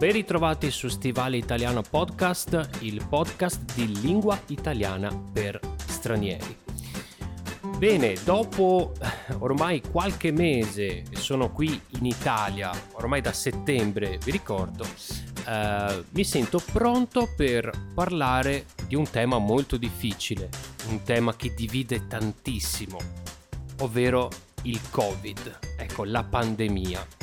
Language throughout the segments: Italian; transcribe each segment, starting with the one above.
ben ritrovati su Stivale Italiano Podcast, il podcast di lingua italiana per stranieri. Bene, dopo eh, ormai qualche mese sono qui in Italia, ormai da settembre vi ricordo, eh, mi sento pronto per parlare di un tema molto difficile, un tema che divide tantissimo, ovvero il Covid, ecco la pandemia.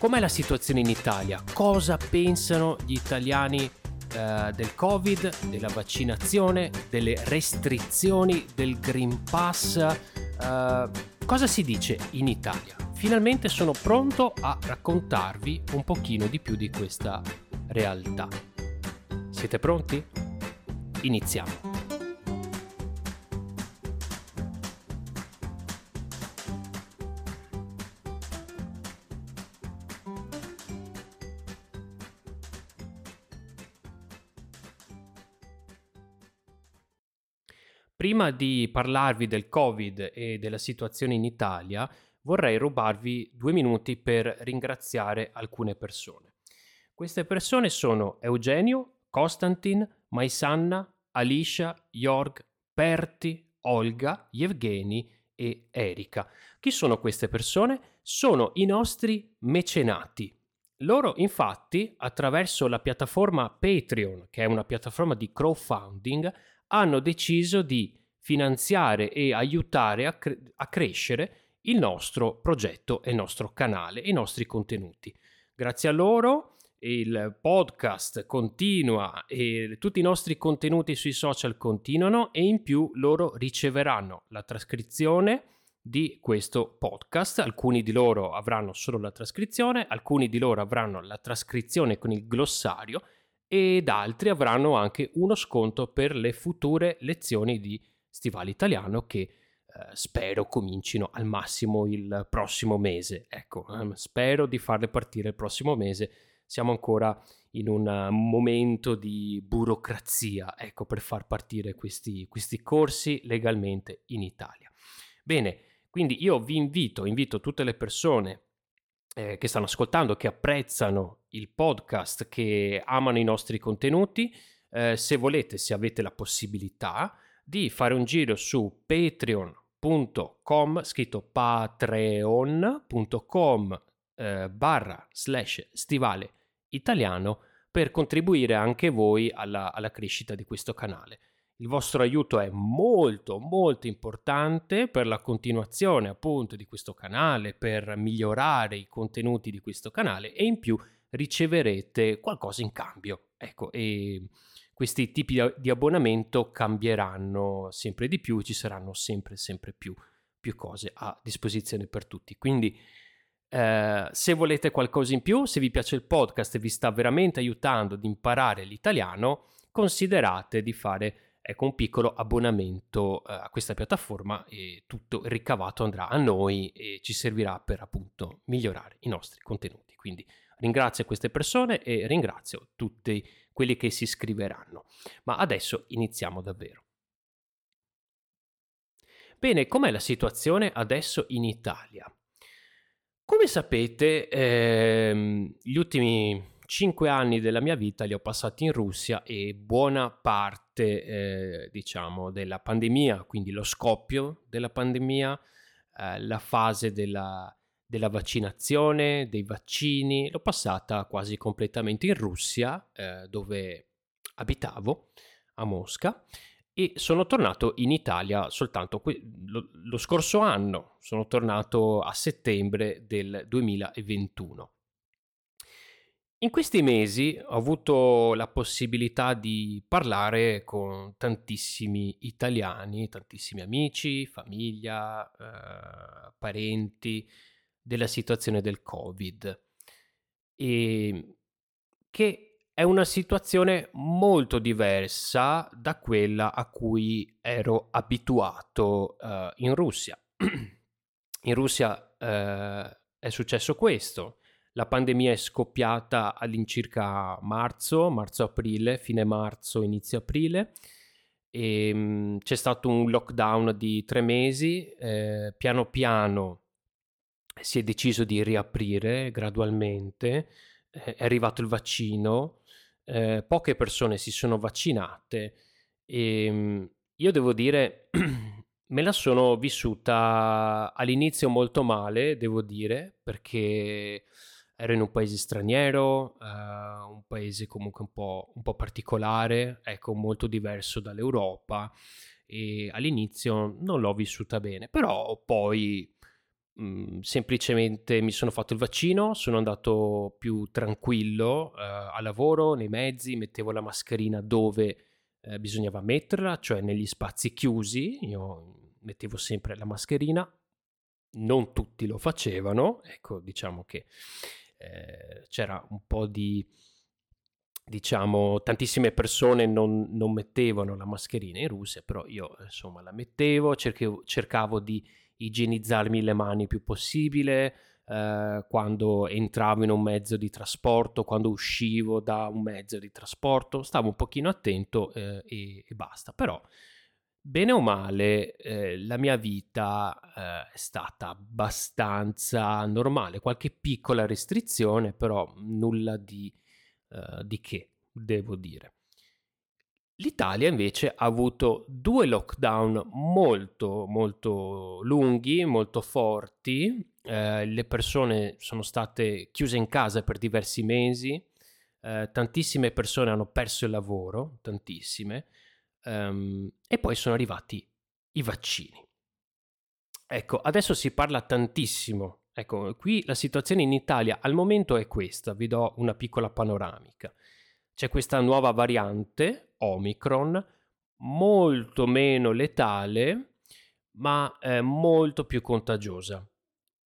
Com'è la situazione in Italia? Cosa pensano gli italiani eh, del Covid, della vaccinazione, delle restrizioni, del Green Pass? Eh, cosa si dice in Italia? Finalmente sono pronto a raccontarvi un pochino di più di questa realtà. Siete pronti? Iniziamo. Prima di parlarvi del Covid e della situazione in Italia, vorrei rubarvi due minuti per ringraziare alcune persone. Queste persone sono Eugenio, Konstantin, Maisanna, Alicia, Jorg, Perti, Olga, Yevgeni e Erika. Chi sono queste persone? Sono i nostri mecenati. Loro infatti, attraverso la piattaforma Patreon, che è una piattaforma di crowdfunding, hanno deciso di finanziare e aiutare a, cre- a crescere il nostro progetto e il nostro canale, i nostri contenuti. Grazie a loro il podcast continua e tutti i nostri contenuti sui social continuano e in più loro riceveranno la trascrizione di questo podcast. Alcuni di loro avranno solo la trascrizione, alcuni di loro avranno la trascrizione con il glossario ed altri avranno anche uno sconto per le future lezioni di stivale italiano che eh, spero comincino al massimo il prossimo mese. Ecco, ehm, spero di farle partire il prossimo mese. Siamo ancora in un uh, momento di burocrazia, ecco, per far partire questi, questi corsi legalmente in Italia. Bene, quindi io vi invito, invito tutte le persone eh, che stanno ascoltando, che apprezzano il podcast, che amano i nostri contenuti, eh, se volete, se avete la possibilità, di fare un giro su patreon.com, scritto patreon.com eh, barra slash stivale italiano, per contribuire anche voi alla, alla crescita di questo canale. Il vostro aiuto è molto molto importante per la continuazione appunto di questo canale, per migliorare i contenuti di questo canale e in più riceverete qualcosa in cambio. Ecco, e questi tipi di abbonamento cambieranno sempre di più, ci saranno sempre sempre più, più cose a disposizione per tutti. Quindi eh, se volete qualcosa in più, se vi piace il podcast e vi sta veramente aiutando ad imparare l'italiano, considerate di fare ecco, un piccolo abbonamento eh, a questa piattaforma e tutto il ricavato andrà a noi e ci servirà per appunto migliorare i nostri contenuti. Quindi ringrazio queste persone e ringrazio tutti quelli che si iscriveranno. Ma adesso iniziamo davvero. Bene, com'è la situazione adesso in Italia? Come sapete, ehm, gli ultimi cinque anni della mia vita li ho passati in Russia e buona parte, eh, diciamo, della pandemia, quindi lo scoppio della pandemia, eh, la fase della, della, vaccinazione, dei vaccini, l'ho passata quasi completamente in Russia, eh, dove abitavo, a Mosca, e sono tornato in Italia soltanto que- lo, lo scorso anno, sono tornato a settembre del 2021. In questi mesi ho avuto la possibilità di parlare con tantissimi italiani, tantissimi amici, famiglia, eh, parenti della situazione del Covid e che è una situazione molto diversa da quella a cui ero abituato uh, in Russia. in Russia uh, è successo questo la pandemia è scoppiata all'incirca marzo, marzo-aprile, fine marzo, inizio aprile. E, um, c'è stato un lockdown di tre mesi, eh, piano piano si è deciso di riaprire gradualmente, è arrivato il vaccino, eh, poche persone si sono vaccinate e ehm, io devo dire me la sono vissuta all'inizio molto male, devo dire, perché ero in un paese straniero, uh, un paese comunque un po', un po', particolare, ecco, molto diverso dall'Europa e all'inizio non l'ho vissuta bene, però poi mh, mm, semplicemente mi sono fatto il vaccino, sono andato più tranquillo uh, a lavoro, nei mezzi, mettevo la mascherina dove uh, bisognava metterla, cioè negli spazi chiusi, io mettevo sempre la mascherina, non tutti lo facevano, ecco, diciamo che eh, c'era un po' di, diciamo, tantissime persone non, non, mettevano la mascherina in Russia, però io insomma la mettevo, cercavo, cercavo di igienizzarmi le mani il più possibile, eh, quando entravo in un mezzo di trasporto, quando uscivo da un mezzo di trasporto, stavo un pochino attento eh, e, e, basta, però Bene o male, eh, la mia vita eh, è stata abbastanza normale, qualche piccola restrizione, però nulla di, eh, di che, devo dire. L'Italia invece ha avuto due lockdown molto molto lunghi, molto forti, eh, le persone sono state chiuse in casa per diversi mesi, eh, tantissime persone hanno perso il lavoro, tantissime, Um, e poi sono arrivati i vaccini. Ecco, adesso si parla tantissimo. Ecco, qui la situazione in Italia al momento è questa, vi do una piccola panoramica. C'è questa nuova variante, Omicron, molto meno letale, ma eh, molto più contagiosa.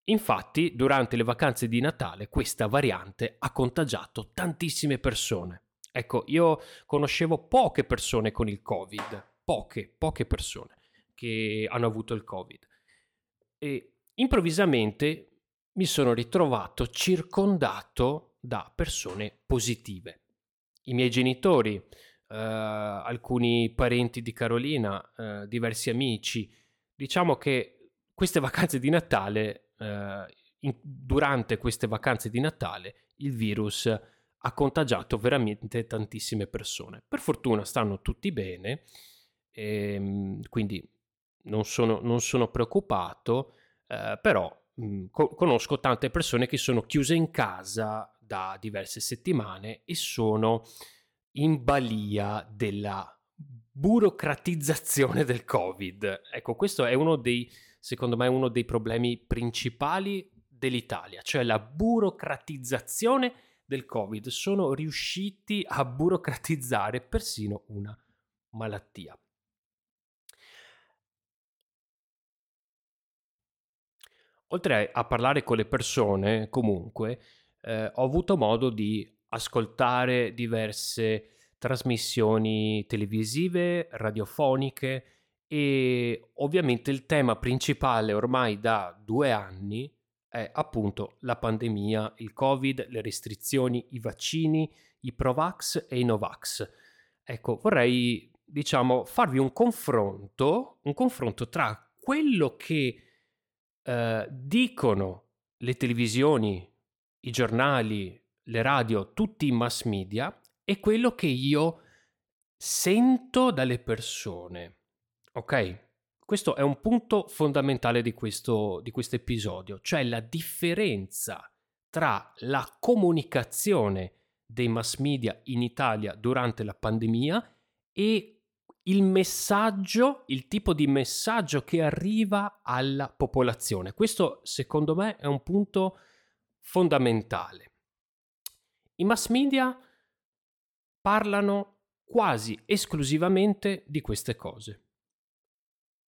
Infatti, durante le vacanze di Natale, questa variante ha contagiato tantissime persone. Ecco, io conoscevo poche persone con il Covid, poche, poche persone che hanno avuto il Covid. E improvvisamente mi sono ritrovato circondato da persone positive. I miei genitori, eh, alcuni parenti di Carolina, eh, diversi amici. Diciamo che queste vacanze di Natale, eh, in, durante queste vacanze di Natale, il virus ha contagiato veramente tantissime persone. Per fortuna stanno tutti bene, ehm, quindi non sono, non sono preoccupato, eh, però mh, mm, co- conosco tante persone che sono chiuse in casa da diverse settimane e sono in balia della burocratizzazione del Covid. Ecco, questo è uno dei, secondo me, uno dei problemi principali dell'Italia, cioè la burocratizzazione del Covid sono riusciti a burocratizzare persino una malattia. Oltre a parlare con le persone, comunque, eh, ho avuto modo di ascoltare diverse trasmissioni televisive, radiofoniche e ovviamente il tema principale ormai da due anni è appunto la pandemia, il Covid, le restrizioni, i vaccini, i Provax e i Novax. Ecco, vorrei, diciamo, farvi un confronto, un confronto tra quello che eh, dicono le televisioni, i giornali, le radio, tutti i mass media e quello che io sento dalle persone. Ok? Questo è un punto fondamentale di questo, di questo episodio, cioè la differenza tra la comunicazione dei mass media in Italia durante la pandemia e il messaggio, il tipo di messaggio che arriva alla popolazione. Questo secondo me è un punto fondamentale. I mass media parlano quasi esclusivamente di queste cose.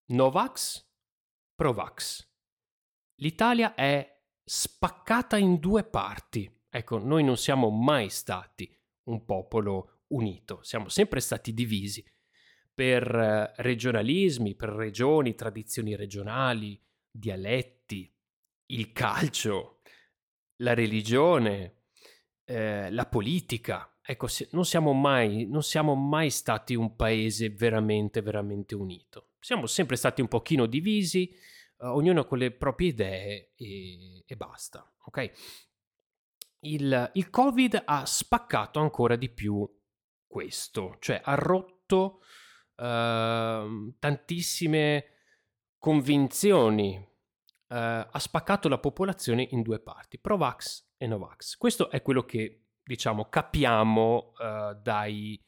Novax, Provax. L'Italia è spaccata in due parti. Ecco, noi non siamo mai stati un popolo unito, siamo sempre stati divisi per eh, regionalismi, per regioni, tradizioni regionali, dialetti, il calcio, la religione, eh, la politica. Ecco, non siamo, mai, non siamo mai stati un paese veramente, veramente unito siamo sempre stati un pochino divisi, uh, ognuno con le proprie idee e, e basta, ok? il, il Covid ha spaccato ancora di più questo, cioè ha rotto uh, tantissime convinzioni, uh, ha spaccato la popolazione in due parti, Provax e Novax. Questo è quello che, diciamo, capiamo uh, dai,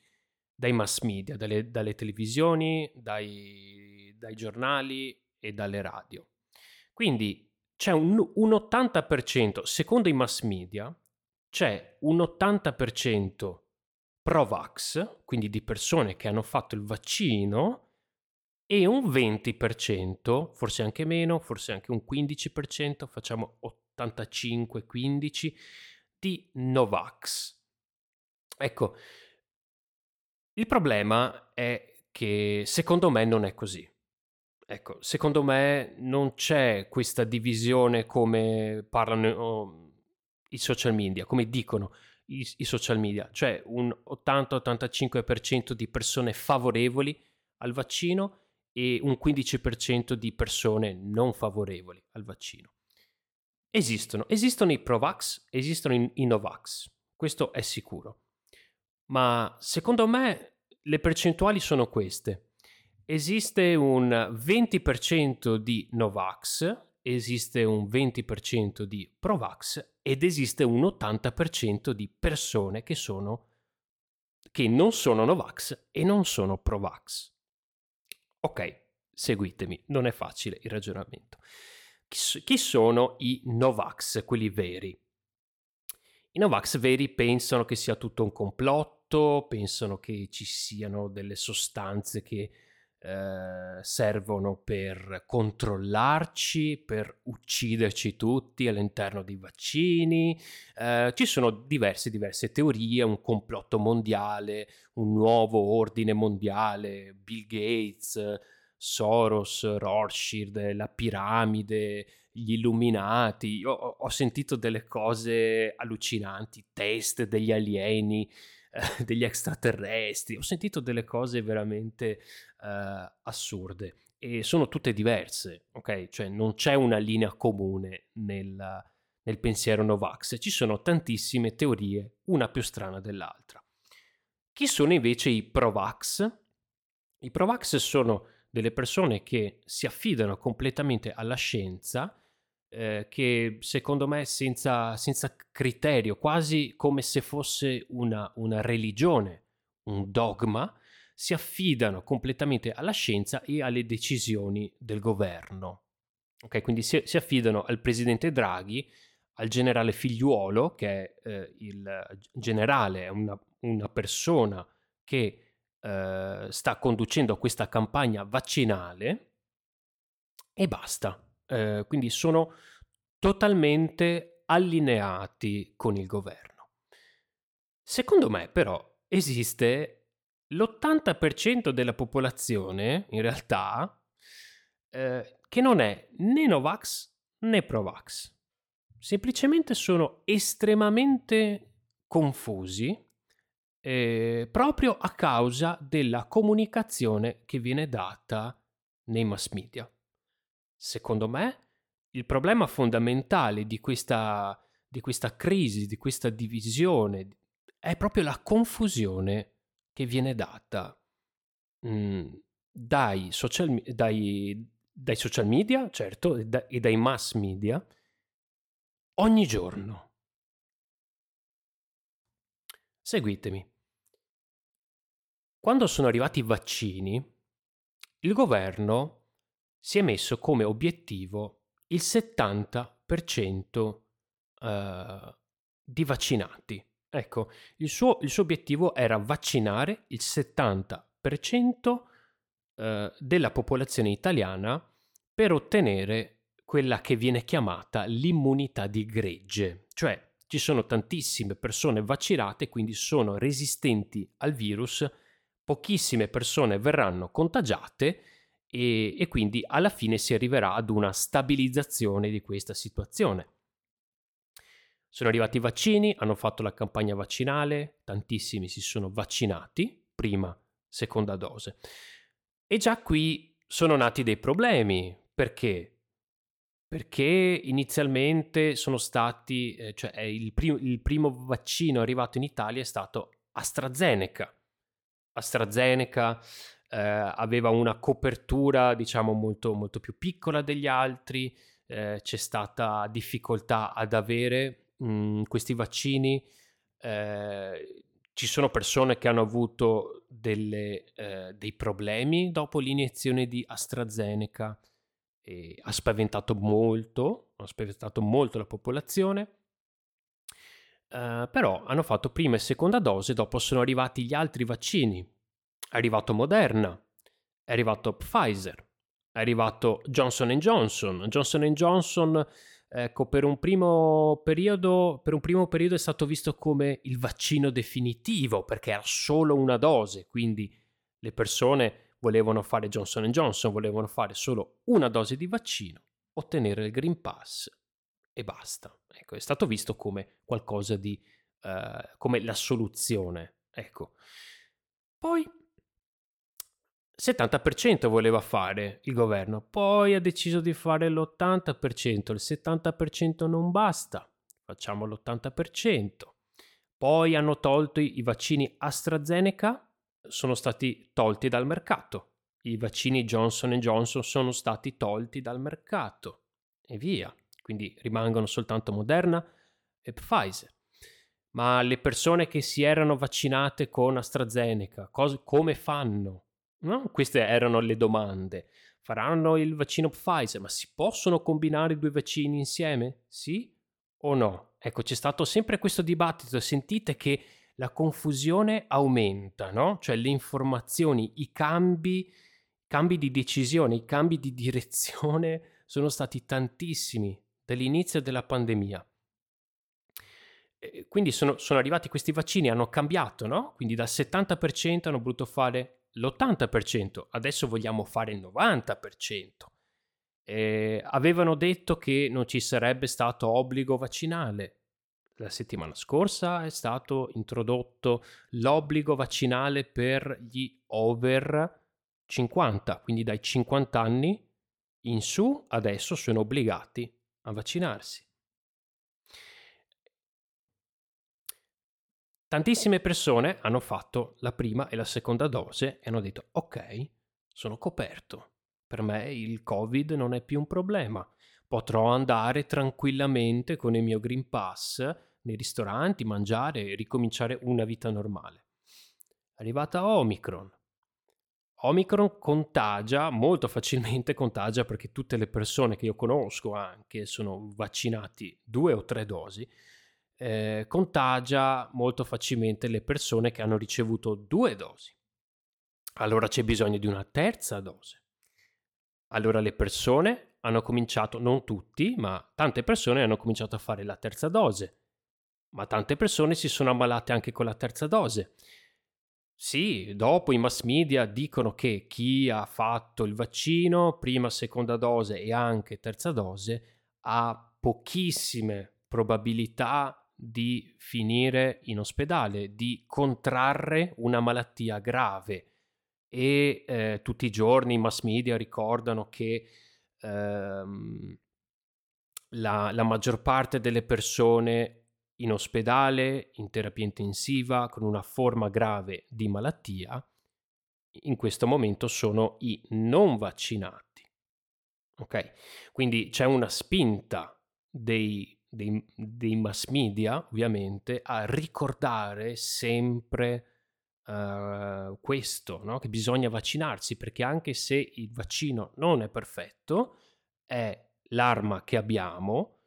dai, mass media, dalle, dalle televisioni, dai, dai, giornali e dalle radio. Quindi c'è un, un 80%, secondo i mass media, c'è un 80% pro-vax, quindi di persone che hanno fatto il vaccino, e un 20%, forse anche meno, forse anche un 15%, facciamo 85-15, di Novax. Ecco, il problema è che secondo me non è così. Ecco, secondo me non c'è questa divisione come parlano oh, i social media, come dicono i, i social media, cioè un 80-85% di persone favorevoli al vaccino e un 15% di persone non favorevoli al vaccino. Esistono, esistono i Provax, esistono i, Novax, questo è sicuro. Ma secondo me le percentuali sono queste. Esiste un 20% di Novax, esiste un 20% di Provax ed esiste un 80% di persone che sono che non sono Novax e non sono Provax. Ok, seguitemi, non è facile il ragionamento. Chi, sono i Novax, quelli veri? I Novax veri pensano che sia tutto un complotto, pensano che ci siano delle sostanze che eh, servono per controllarci, per ucciderci tutti all'interno dei vaccini. Eh, ci sono diverse, diverse teorie, un complotto mondiale, un nuovo ordine mondiale, Bill Gates, Soros, Rothschild, la piramide, gli illuminati. Io ho, sentito delle cose allucinanti, test degli alieni eh, degli extraterrestri, ho sentito delle cose veramente eh, assurde e sono tutte diverse, ok? Cioè non c'è una linea comune nel, nel pensiero Novax, ci sono tantissime teorie, una più strana dell'altra. Chi sono invece i Provax? I Provax sono delle persone che si affidano completamente alla scienza eh, che secondo me senza, senza, criterio, quasi come se fosse una, una religione, un dogma, si affidano completamente alla scienza e alle decisioni del governo. Ok, quindi si, si affidano al presidente Draghi, al generale figliuolo, che è eh, il generale, è una, una persona che eh, sta conducendo questa campagna vaccinale e basta. Eh, quindi sono totalmente allineati con il governo. Secondo me però esiste l'80% della popolazione, in realtà, eh, che non è né Novax né Provax. Semplicemente sono estremamente confusi eh, proprio a causa della comunicazione che viene data nei mass media. Secondo me, il problema fondamentale di questa, di questa crisi, di questa divisione, è proprio la confusione che viene data mh, mm, dai, social, dai, dai, social, media, certo, e, da, e dai mass media ogni giorno. Seguitemi. Quando sono arrivati i vaccini, il governo si è messo come obiettivo il 70% eh, di vaccinati. Ecco, il suo, il suo, obiettivo era vaccinare il 70% eh, della popolazione italiana per ottenere quella che viene chiamata l'immunità di gregge, cioè ci sono tantissime persone vaccinate, quindi sono resistenti al virus, pochissime persone verranno contagiate e, e quindi alla fine si arriverà ad una stabilizzazione di questa situazione. Sono arrivati i vaccini, hanno fatto la campagna vaccinale, tantissimi si sono vaccinati, prima, seconda dose. E già qui sono nati dei problemi, perché perché inizialmente sono stati, eh, cioè il, prim- il primo vaccino arrivato in Italia è stato AstraZeneca. AstraZeneca eh, aveva una copertura, diciamo, molto, molto più piccola degli altri, eh, c'è stata difficoltà ad avere mh, mm, questi vaccini. Eh, ci sono persone che hanno avuto delle, eh, dei problemi dopo l'iniezione di AstraZeneca ha spaventato molto, ha spaventato molto la popolazione. Uh, però hanno fatto prima e seconda dose, dopo sono arrivati gli altri vaccini. È arrivato Moderna, è arrivato Pfizer, è arrivato Johnson Johnson. Johnson Johnson, ecco, per un periodo, per un primo periodo è stato visto come il vaccino definitivo, perché era solo una dose, quindi le persone volevano fare Johnson Johnson, volevano fare solo una dose di vaccino, ottenere il Green Pass e basta. Ecco, è stato visto come qualcosa di... Uh, come la soluzione. Ecco. Poi 70% voleva fare il governo, poi ha deciso di fare l'80%, il 70% non basta, facciamo l'80%. Poi hanno tolto i vaccini AstraZeneca sono stati tolti dal mercato. I vaccini Johnson Johnson sono stati tolti dal mercato e via. Quindi rimangono soltanto Moderna e Pfizer. Ma le persone che si erano vaccinate con AstraZeneca, cos- come fanno? No? Queste erano le domande. Faranno il vaccino Pfizer, ma si possono combinare i due vaccini insieme? Sì o no? Ecco, c'è stato sempre questo dibattito. Sentite che la confusione aumenta, no? Cioè le informazioni, i cambi, cambi di decisione, i cambi di direzione sono stati tantissimi dall'inizio della pandemia. quindi sono, sono, arrivati questi vaccini, hanno cambiato, no? Quindi dal 70% hanno voluto fare l'80%, adesso vogliamo fare il 90%. Eh, avevano detto che non ci sarebbe stato obbligo vaccinale, la settimana scorsa è stato introdotto l'obbligo vaccinale per gli over 50, quindi dai 50 anni in su adesso sono obbligati a vaccinarsi. Tantissime persone hanno fatto la prima e la seconda dose e hanno detto ok, sono coperto, per me il Covid non è più un problema, potrò andare tranquillamente con il mio Green Pass nei ristoranti, mangiare e ricominciare una vita normale. Arrivata Omicron. Omicron contagia molto facilmente, contagia perché tutte le persone che io conosco anche sono vaccinati due o tre dosi, eh, contagia molto facilmente le persone che hanno ricevuto due dosi. Allora c'è bisogno di una terza dose. Allora le persone hanno cominciato, non tutti, ma tante persone hanno cominciato a fare la terza dose ma tante persone si sono ammalate anche con la terza dose. Sì, dopo i mass media dicono che chi ha fatto il vaccino, prima, seconda dose e anche terza dose, ha pochissime probabilità di finire in ospedale, di contrarre una malattia grave. E eh, tutti i giorni i mass media ricordano che ehm, la, la maggior parte delle persone in ospedale, in terapia intensiva, con una forma grave di malattia, in questo momento sono i non vaccinati. Ok? Quindi c'è una spinta dei, dei, dei mass media, ovviamente, a ricordare sempre uh, questo, no? che bisogna vaccinarsi, perché anche se il vaccino non è perfetto, è l'arma che abbiamo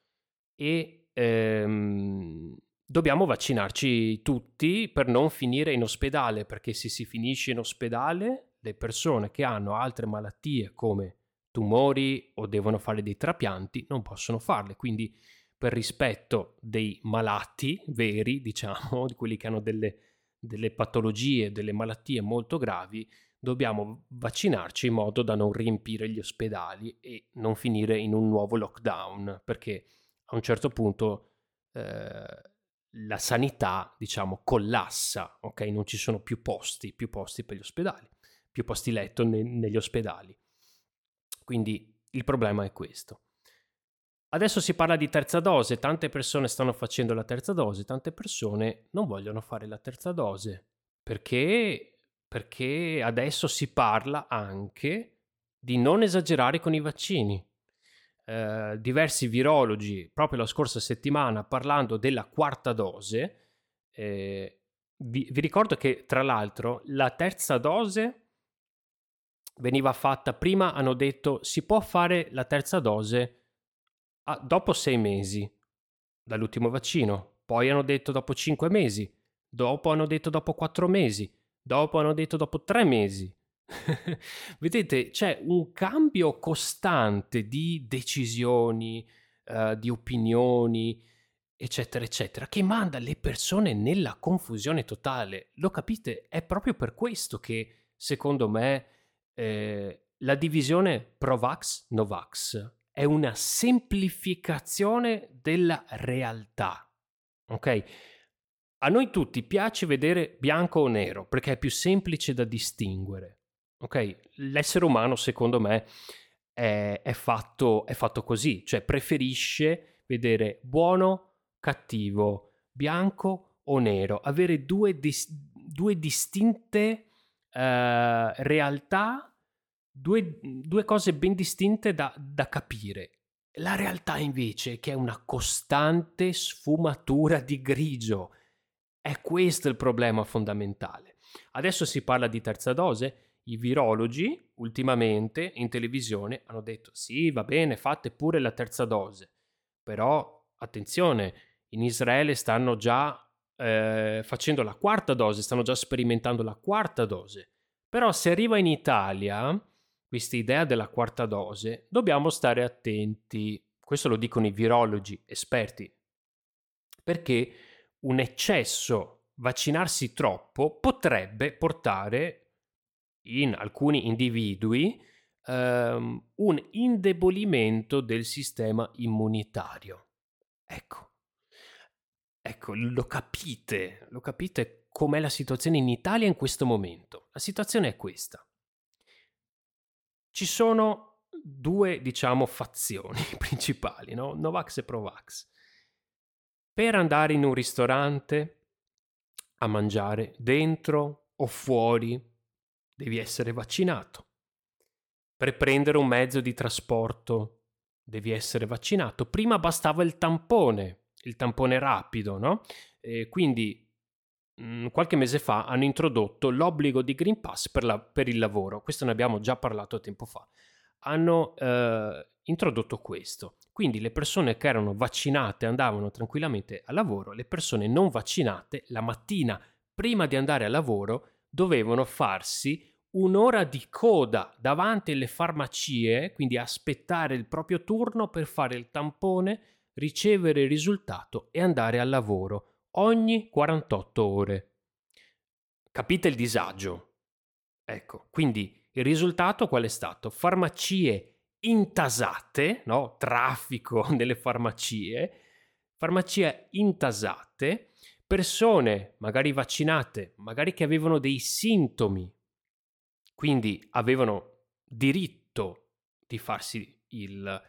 e ehm, dobbiamo vaccinarci tutti per non finire in ospedale, perché se si finisce in ospedale, le persone che hanno altre malattie come tumori o devono fare dei trapianti non possono farle. Quindi per rispetto dei malati veri, diciamo, di quelli che hanno delle, delle patologie, delle malattie molto gravi, dobbiamo vaccinarci in modo da non riempire gli ospedali e non finire in un nuovo lockdown, perché a un certo punto eh, la sanità, diciamo, collassa, ok? Non ci sono più posti, più posti per gli ospedali, più posti letto ne- negli ospedali. Quindi il problema è questo. Adesso si parla di terza dose, tante persone stanno facendo la terza dose, tante persone non vogliono fare la terza dose. Perché? Perché adesso si parla anche di non esagerare con i vaccini. Eh, diversi virologi, proprio la scorsa settimana, parlando della quarta dose, eh, vi, vi ricordo che tra l'altro la terza dose veniva fatta prima, hanno detto si può fare la terza dose a, dopo sei mesi dall'ultimo vaccino, poi hanno detto dopo cinque mesi, dopo hanno detto dopo quattro mesi, dopo hanno detto dopo tre mesi. Vedete, c'è un cambio costante di decisioni, uh, di opinioni, eccetera, eccetera, che manda le persone nella confusione totale. Lo capite? È proprio per questo che, secondo me, eh, la divisione pro-vax-no-vax è una semplificazione della realtà. Ok? A noi tutti piace vedere bianco o nero perché è più semplice da distinguere. Ok? L'essere umano, secondo me, è, è, fatto, è fatto così, cioè preferisce vedere buono cattivo, bianco o nero, avere due, dis- due distinte uh, realtà, due, due, cose ben distinte da, da capire. La realtà invece che è una costante sfumatura di grigio. È questo il problema fondamentale. Adesso si parla di terza dose. I virologi ultimamente in televisione hanno detto sì, va bene, fate pure la terza dose. Però attenzione, in Israele stanno già eh, facendo la quarta dose, stanno già sperimentando la quarta dose. Però se arriva in Italia questa idea della quarta dose, dobbiamo stare attenti. Questo lo dicono i virologi esperti. Perché un eccesso, vaccinarsi troppo, potrebbe portare in alcuni individui um, un indebolimento del sistema immunitario. Ecco, Ecco, lo capite, lo capite com'è la situazione in Italia in questo momento. La situazione è questa. Ci sono due, diciamo, fazioni principali, no? Novax e Provax. Per andare in un ristorante a mangiare dentro o fuori devi essere vaccinato. Per prendere un mezzo di trasporto devi essere vaccinato. Prima bastava il tampone il tampone rapido, no? E quindi mm, qualche mese fa hanno introdotto l'obbligo di Green Pass per, la, per, il lavoro, questo ne abbiamo già parlato tempo fa. Hanno eh, introdotto questo, quindi le persone che erano vaccinate andavano tranquillamente al lavoro, le persone non vaccinate la mattina prima di andare al lavoro dovevano farsi un'ora di coda davanti alle farmacie, quindi aspettare il proprio turno per fare il tampone ricevere il risultato e andare al lavoro ogni 48 ore. Capite il disagio? Ecco, quindi il risultato qual è stato? Farmacie intasate, no? Traffico nelle farmacie, farmacie intasate, persone magari vaccinate, magari che avevano dei sintomi, quindi avevano diritto di farsi il,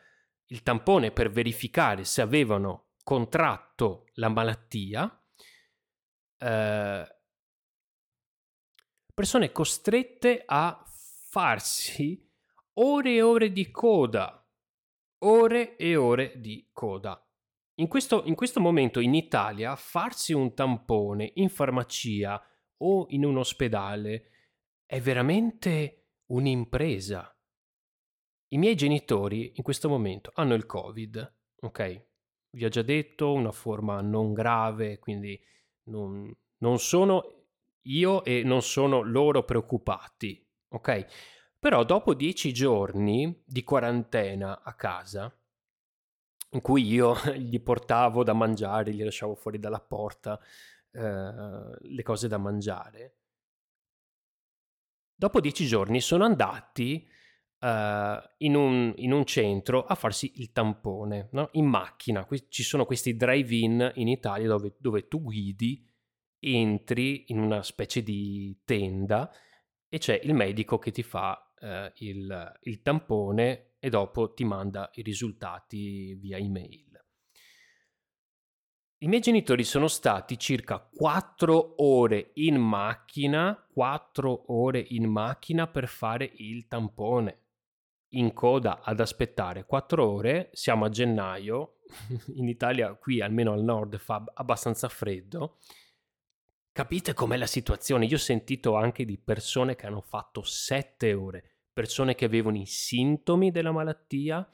il tampone per verificare se avevano contratto la malattia, eh, persone costrette a farsi ore e ore di coda, ore e ore di coda. In questo, in questo momento in Italia farsi un tampone in farmacia o in un ospedale è veramente un'impresa. I miei genitori in questo momento hanno il Covid, ok? Vi ho già detto, una forma non grave, quindi non, non sono io e non sono loro preoccupati, ok? Però dopo dieci giorni di quarantena a casa, in cui io gli portavo da mangiare, gli lasciavo fuori dalla porta eh, le cose da mangiare, dopo dieci giorni sono andati Uh, in, un, in, un, centro a farsi il tampone no? in macchina. Qui ci sono questi drive-in in Italia dove, dove, tu guidi, entri in una specie di tenda e c'è il medico che ti fa uh, il, il, tampone e dopo ti manda i risultati via email. I miei genitori sono stati circa 4 ore in macchina, 4 ore in macchina per fare il tampone. In coda ad aspettare 4 ore, siamo a gennaio, in Italia qui almeno al nord fa abbastanza freddo. Capite com'è la situazione? Io ho sentito anche di persone che hanno fatto 7 ore, persone che avevano i sintomi della malattia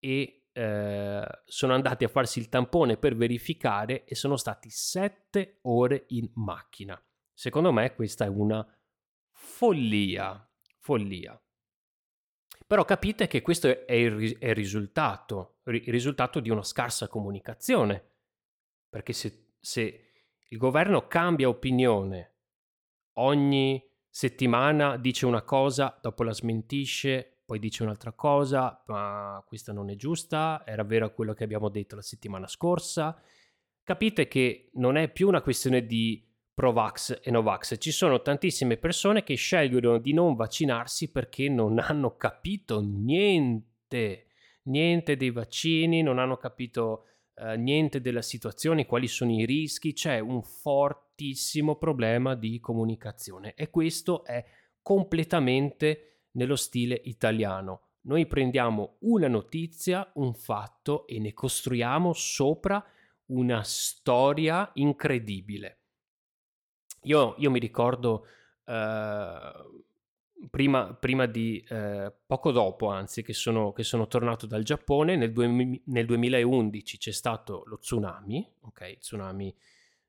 e eh, sono andati a farsi il tampone per verificare e sono stati sette ore in macchina. Secondo me questa è una follia, follia. Però capite che questo è il, è il risultato, il risultato di una scarsa comunicazione. Perché se, se il governo cambia opinione ogni settimana, dice una cosa, dopo la smentisce, poi dice un'altra cosa, ma questa non è giusta, era vero quello che abbiamo detto la settimana scorsa. Capite che non è più una questione di Provax e Novax, ci sono tantissime persone che scelgono di non vaccinarsi perché non hanno capito niente, niente dei vaccini, non hanno capito eh, niente della situazione, quali sono i rischi, c'è un fortissimo problema di comunicazione e questo è completamente nello stile italiano. Noi prendiamo una notizia, un fatto e ne costruiamo sopra una storia incredibile. Io, io mi ricordo eh, prima, prima, di eh, poco dopo, anzi, che sono, che sono, tornato dal Giappone, nel, due, nel, 2011 c'è stato lo tsunami, ok, tsunami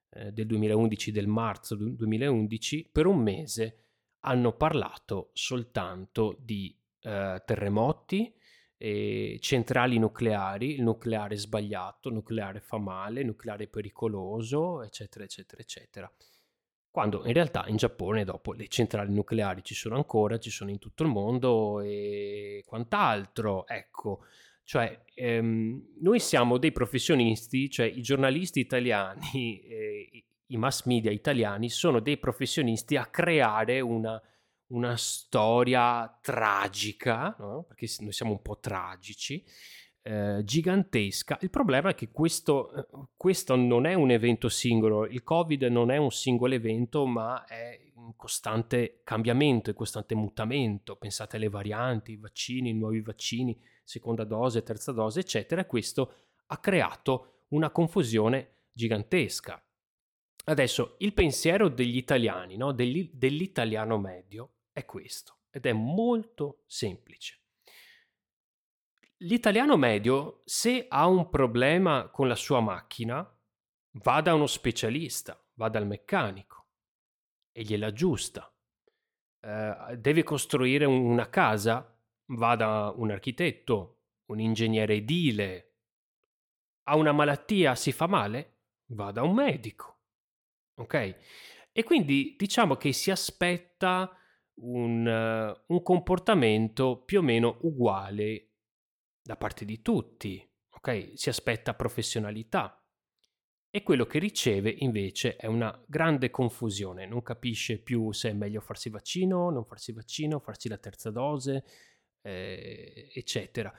eh, del 2011, del marzo 2011, per un mese hanno parlato soltanto di eh, terremoti, e centrali nucleari, il nucleare sbagliato, nucleare fa male, nucleare pericoloso, eccetera, eccetera, eccetera. Quando in realtà in Giappone dopo le centrali nucleari ci sono ancora, ci sono in tutto il mondo e quant'altro, ecco. Cioè, ehm, noi siamo dei professionisti, cioè i giornalisti italiani, eh, i mass media italiani sono dei professionisti a creare una, una storia tragica, no? perché noi siamo un po' tragici, eh, gigantesca. Il problema è che questo, eh, questo, non è un evento singolo, il Covid non è un singolo evento, ma è in costante cambiamento, in costante mutamento. Pensate alle varianti, i vaccini, i nuovi vaccini, seconda dose, terza dose, eccetera. Questo ha creato una confusione gigantesca. Adesso il pensiero degli italiani, no? degli, dell'italiano medio, è questo ed è molto semplice. L'italiano medio, se ha un problema con la sua macchina, va da uno specialista, va dal meccanico e gliela aggiusta. Eh, deve costruire una casa, va da un architetto, un ingegnere edile. Ha una malattia, si fa male, va da un medico Ok? E quindi diciamo che si aspetta un, uh, un comportamento più o meno uguale da parte di tutti, ok? Si aspetta professionalità. E quello che riceve invece è una grande confusione, non capisce più se è meglio farsi vaccino, non farsi vaccino, farsi la terza dose, eh, eccetera.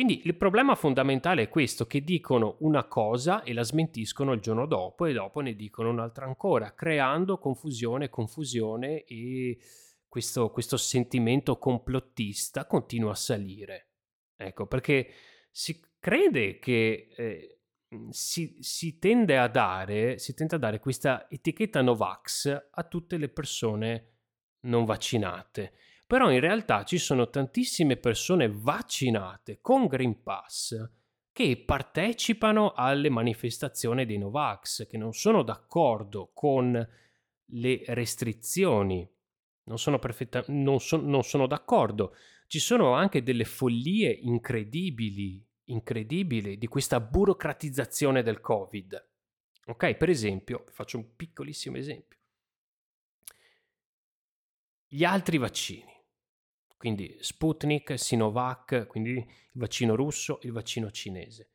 Quindi il problema fondamentale è questo, che dicono una cosa e la smentiscono il giorno dopo e dopo ne dicono un'altra ancora, creando confusione, confusione e questo, questo sentimento complottista continua a salire. Ecco, perché si crede che eh, si, si, tende a dare, si tende a dare questa etichetta Novax a tutte le persone non vaccinate però in realtà ci sono tantissime persone vaccinate con Green Pass che partecipano alle manifestazioni dei Novax, che non sono d'accordo con le restrizioni, non sono, perfetta- non, so- non sono d'accordo. Ci sono anche delle follie incredibili, incredibili di questa burocratizzazione del Covid. Ok, per esempio, faccio un piccolissimo esempio. Gli altri vaccini quindi Sputnik, Sinovac, quindi il vaccino russo, il vaccino cinese.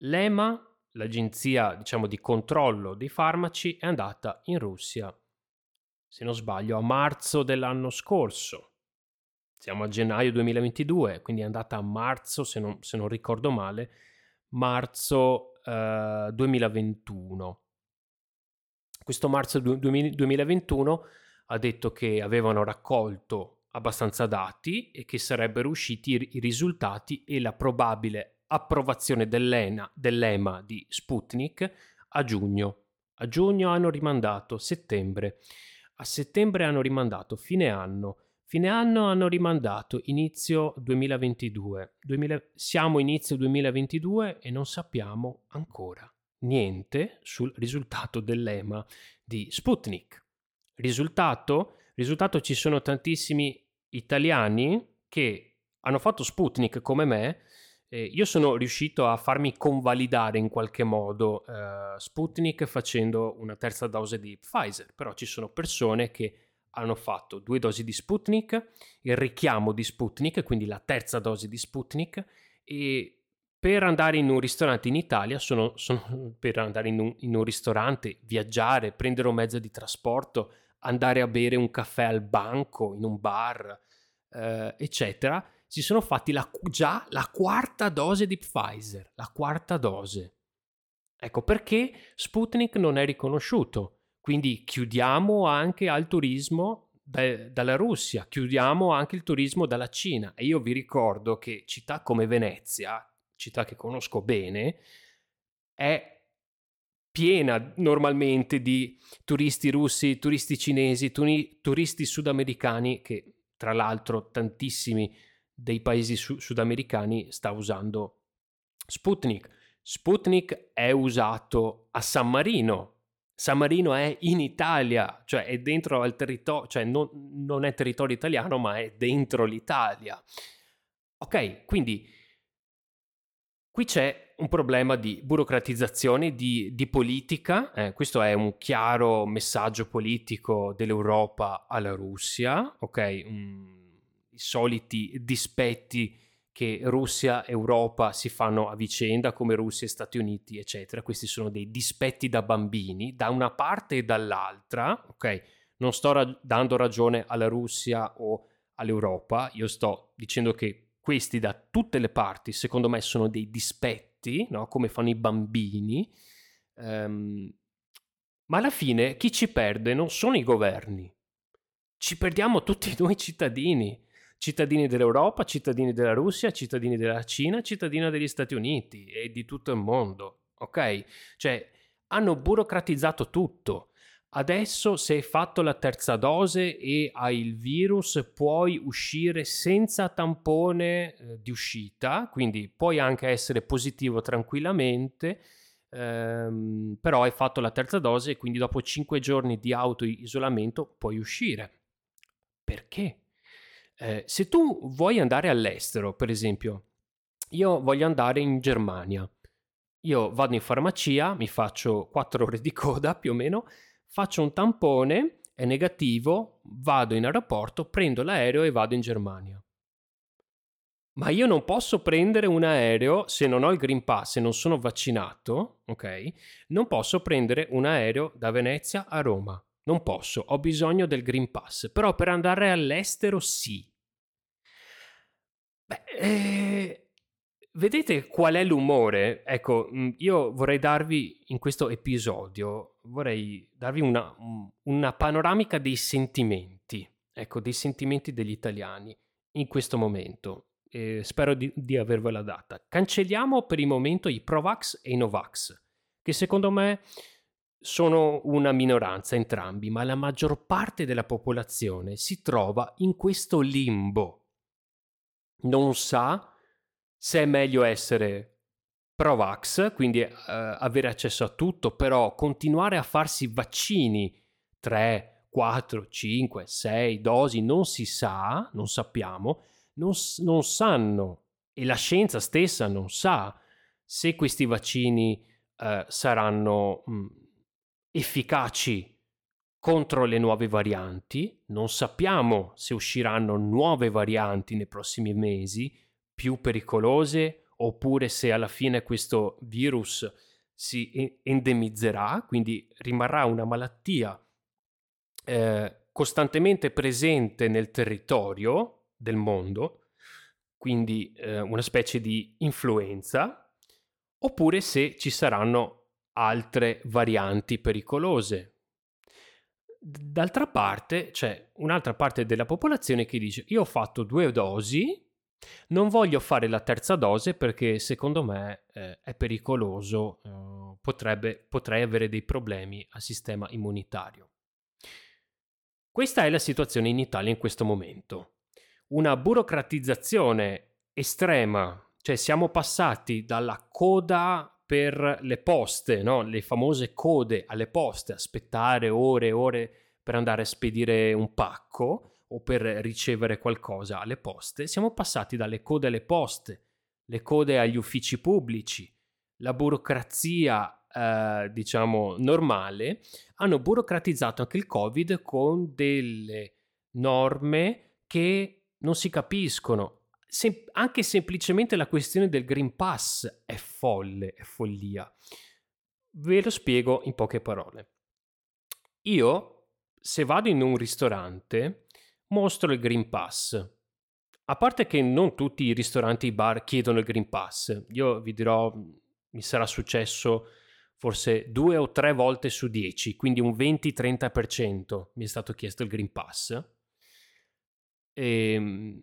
L'EMA, l'agenzia diciamo, di controllo dei farmaci, è andata in Russia, se non sbaglio, a marzo dell'anno scorso. siamo a gennaio 2022, quindi è andata a marzo, se non, se non ricordo male, marzo uh, 2021. Questo marzo 2021 ha detto che avevano raccolto abbastanza dati e che sarebbero usciti i risultati e la probabile approvazione dell'EMA di Sputnik a giugno. A giugno hanno rimandato settembre, a settembre hanno rimandato fine anno, fine anno hanno rimandato inizio 2022. 2000, siamo inizio 2022 e non sappiamo ancora niente sul risultato dell'EMA di Sputnik. Risultato? Risultato ci sono tantissimi italiani che hanno fatto Sputnik come me. Eh, io sono riuscito a farmi convalidare in qualche modo eh, Sputnik facendo una terza dose di Pfizer, però ci sono persone che hanno fatto due dosi di Sputnik, il richiamo di Sputnik, quindi la terza dose di Sputnik e per andare in un ristorante in Italia, sono, sono per andare in un, in un, ristorante, viaggiare, prendere un mezzo di trasporto, andare a bere un caffè al banco, in un bar, eh, eccetera, si sono fatti la, già la quarta dose di Pfizer, la quarta dose. Ecco perché Sputnik non è riconosciuto. Quindi chiudiamo anche al turismo da, dalla Russia, chiudiamo anche il turismo dalla Cina. E io vi ricordo che città come Venezia, città che conosco bene, è piena normalmente di turisti russi, turisti cinesi, turi- turisti sudamericani che tra l'altro tantissimi dei paesi su- sudamericani sta usando Sputnik. Sputnik è usato a San Marino. San Marino è in Italia, cioè è dentro al territorio, cioè non, non è territorio italiano, ma è dentro l'Italia. Ok, quindi Qui c'è un problema di burocratizzazione, di, di politica, eh, questo è un chiaro messaggio politico dell'Europa alla Russia, ok? Um, I soliti dispetti che Russia e Europa si fanno a vicenda, come Russia e Stati Uniti, eccetera. Questi sono dei dispetti da bambini, da una parte e dall'altra, ok? Non sto ra- dando ragione alla Russia o all'Europa, io sto dicendo che questi da tutte le parti, secondo me, sono dei dispetti, no? come fanno i bambini, um, ma alla fine chi ci perde non sono i governi, ci perdiamo tutti noi cittadini, cittadini dell'Europa, cittadini della Russia, cittadini della Cina, cittadini degli Stati Uniti e di tutto il mondo, ok? Cioè, hanno burocratizzato tutto. Adesso se hai fatto la terza dose e hai il virus puoi uscire senza tampone eh, di uscita, quindi puoi anche essere positivo tranquillamente, ehm, però hai fatto la terza dose e quindi dopo 5 giorni di auto-isolamento puoi uscire. Perché? Eh, se tu vuoi andare all'estero, per esempio, io voglio andare in Germania, io vado in farmacia, mi faccio 4 ore di coda più o meno, faccio un tampone, è negativo, vado in aeroporto, prendo l'aereo e vado in Germania. Ma io non posso prendere un aereo se non ho il Green Pass e non sono vaccinato, ok? Non posso prendere un aereo da Venezia a Roma. Non posso, ho bisogno del Green Pass. Però per andare all'estero sì. Beh, eh, Vedete qual è l'umore? Ecco, mm, io vorrei darvi in questo episodio, vorrei darvi una, una panoramica dei sentimenti, ecco, dei sentimenti degli italiani in questo momento. Eh, spero di, di avervela data. Cancelliamo per il momento i Provax e i Novax, che secondo me sono una minoranza entrambi, ma la maggior parte della popolazione si trova in questo limbo. Non sa se è meglio essere pro-vax, quindi eh, avere accesso a tutto, però continuare a farsi vaccini 3, 4, 5, 6 dosi, non si sa, non sappiamo, non, non sanno e la scienza stessa non sa se questi vaccini eh, saranno mh, mm, efficaci contro le nuove varianti, non sappiamo se usciranno nuove varianti nei prossimi mesi, più pericolose oppure se alla fine questo virus si endemizzerà, quindi rimarrà una malattia eh, costantemente presente nel territorio, del mondo, quindi eh, una specie di influenza, oppure se ci saranno altre varianti pericolose. D'altra parte c'è un'altra parte della popolazione che dice io ho fatto due dosi, non voglio fare la terza dose perché secondo me eh, è pericoloso, eh, potrebbe, potrei avere dei problemi al sistema immunitario. Questa è la situazione in Italia in questo momento. Una burocratizzazione estrema, cioè siamo passati dalla coda per le poste, no? le famose code alle poste, aspettare ore e ore per andare a spedire un pacco o per ricevere qualcosa alle poste, siamo passati dalle code alle poste, le code agli uffici pubblici, la burocrazia, eh, diciamo, normale, hanno burocratizzato anche il Covid con delle norme che non si capiscono, Sem- anche semplicemente la questione del Green Pass è folle, è follia. Ve lo spiego in poche parole. Io, se vado in un ristorante, mostro il Green Pass. A parte che non tutti i ristoranti e i bar chiedono il Green Pass, io vi dirò, mi sarà successo forse due o tre volte su dieci, quindi un 20-30% mi è stato chiesto il Green Pass. E, ehm,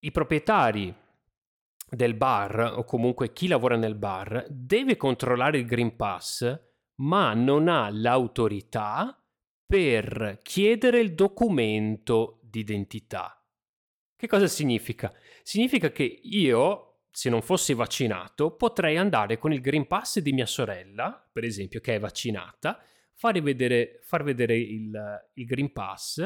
i proprietari del bar o comunque chi lavora nel bar deve controllare il Green Pass, ma non ha l'autorità per chiedere il documento d'identità. Che cosa significa? Significa che io, se non fossi vaccinato, potrei andare con il Green Pass di mia sorella, per esempio, che è vaccinata, far vedere, far vedere il, il Green Pass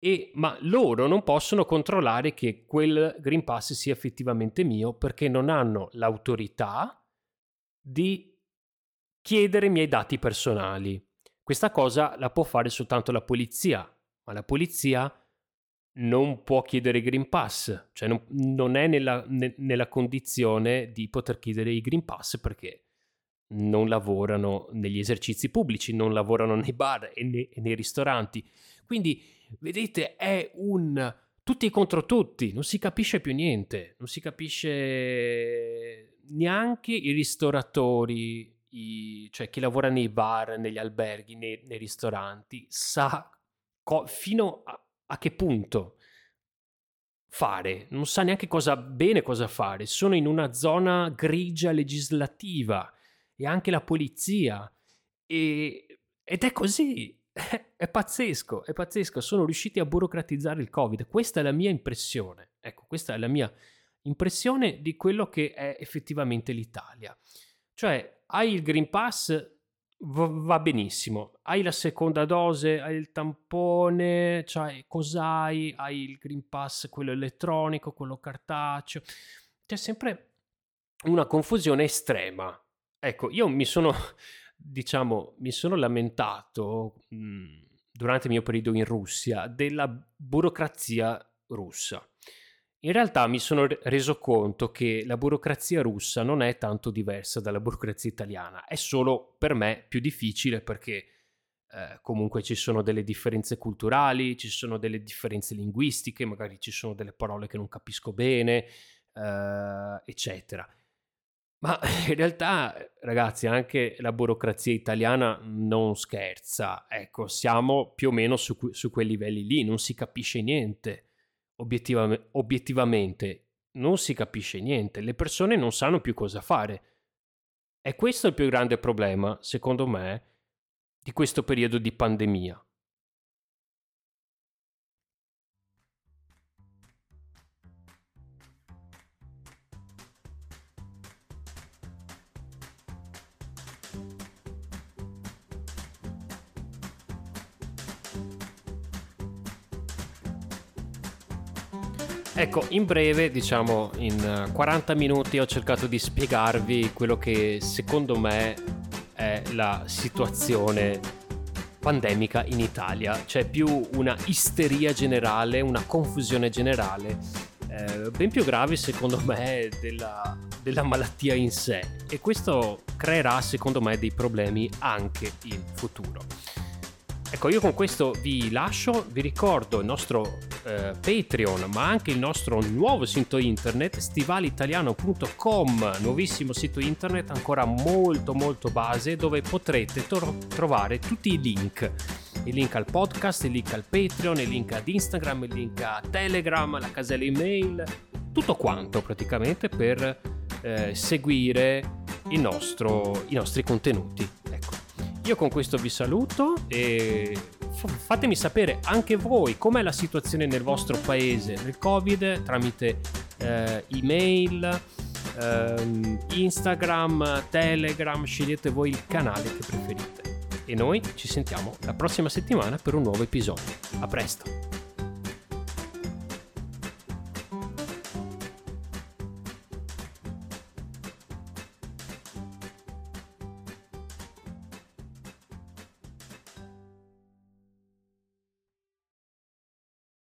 e, ma loro non possono controllare che quel Green Pass sia effettivamente mio perché non hanno l'autorità di chiedere i miei dati personali. Questa cosa la può fare soltanto la polizia, ma la polizia non può chiedere Green Pass, cioè non, non è nella, ne, nella condizione di poter chiedere i Green Pass perché non lavorano negli esercizi pubblici, non lavorano nei bar e nei, e nei ristoranti. Quindi vedete, è un tutti contro tutti, non si capisce più niente, non si capisce neanche i ristoratori, i, cioè chi lavora nei bar, negli alberghi, nei, nei ristoranti, sa co- fino a, a che punto fare, non sa neanche cosa bene cosa fare, sono in una zona grigia legislativa e anche la polizia e, ed è così, è pazzesco, è pazzesco. Sono riusciti a burocratizzare il Covid. Questa è la mia impressione. Ecco, questa è la mia impressione di quello che è effettivamente l'Italia. Cioè, hai il Green Pass, va benissimo. Hai la seconda dose, hai il tampone, cioè cos'hai? Hai il Green Pass, quello elettronico, quello cartaceo. C'è sempre una confusione estrema. Ecco, io mi sono diciamo, mi sono lamentato mh, mhmm, durante il mio periodo in Russia della burocrazia russa. In realtà mi sono reso conto che la burocrazia russa non è tanto diversa dalla burocrazia italiana, è solo per me più difficile perché eh, comunque ci sono delle differenze culturali, ci sono delle differenze linguistiche, magari ci sono delle parole che non capisco bene, eh, eccetera. Ma in realtà, ragazzi, anche la burocrazia italiana non scherza. Ecco, siamo più o meno su, su quei livelli lì, non si capisce niente. Obiettivamente, obiettivamente, non si capisce niente. Le persone non sanno più cosa fare. E questo è il più grande problema, secondo me, di questo periodo di pandemia. Ecco, in breve, diciamo in 40 minuti ho cercato di spiegarvi quello che secondo me è la situazione pandemica in Italia. C'è più una isteria generale, una confusione generale, eh, ben più grave secondo me della, della malattia in sé e questo creerà secondo me dei problemi anche in futuro. Ecco, io con questo vi lascio, vi ricordo il nostro eh, Patreon, ma anche il nostro nuovo sito internet, stivalitaliano.com, nuovissimo sito internet ancora molto molto base, dove potrete to- trovare tutti i link. Il link al podcast, il link al Patreon, il link ad Instagram, il link a Telegram, la casella email, tutto quanto praticamente per eh, seguire nostro, i nostri contenuti. Io con questo vi saluto e fatemi sapere anche voi com'è la situazione nel vostro paese nel Covid tramite eh, email, eh, Instagram, Telegram, scegliete voi il canale che preferite. E noi ci sentiamo la prossima settimana per un nuovo episodio. A presto!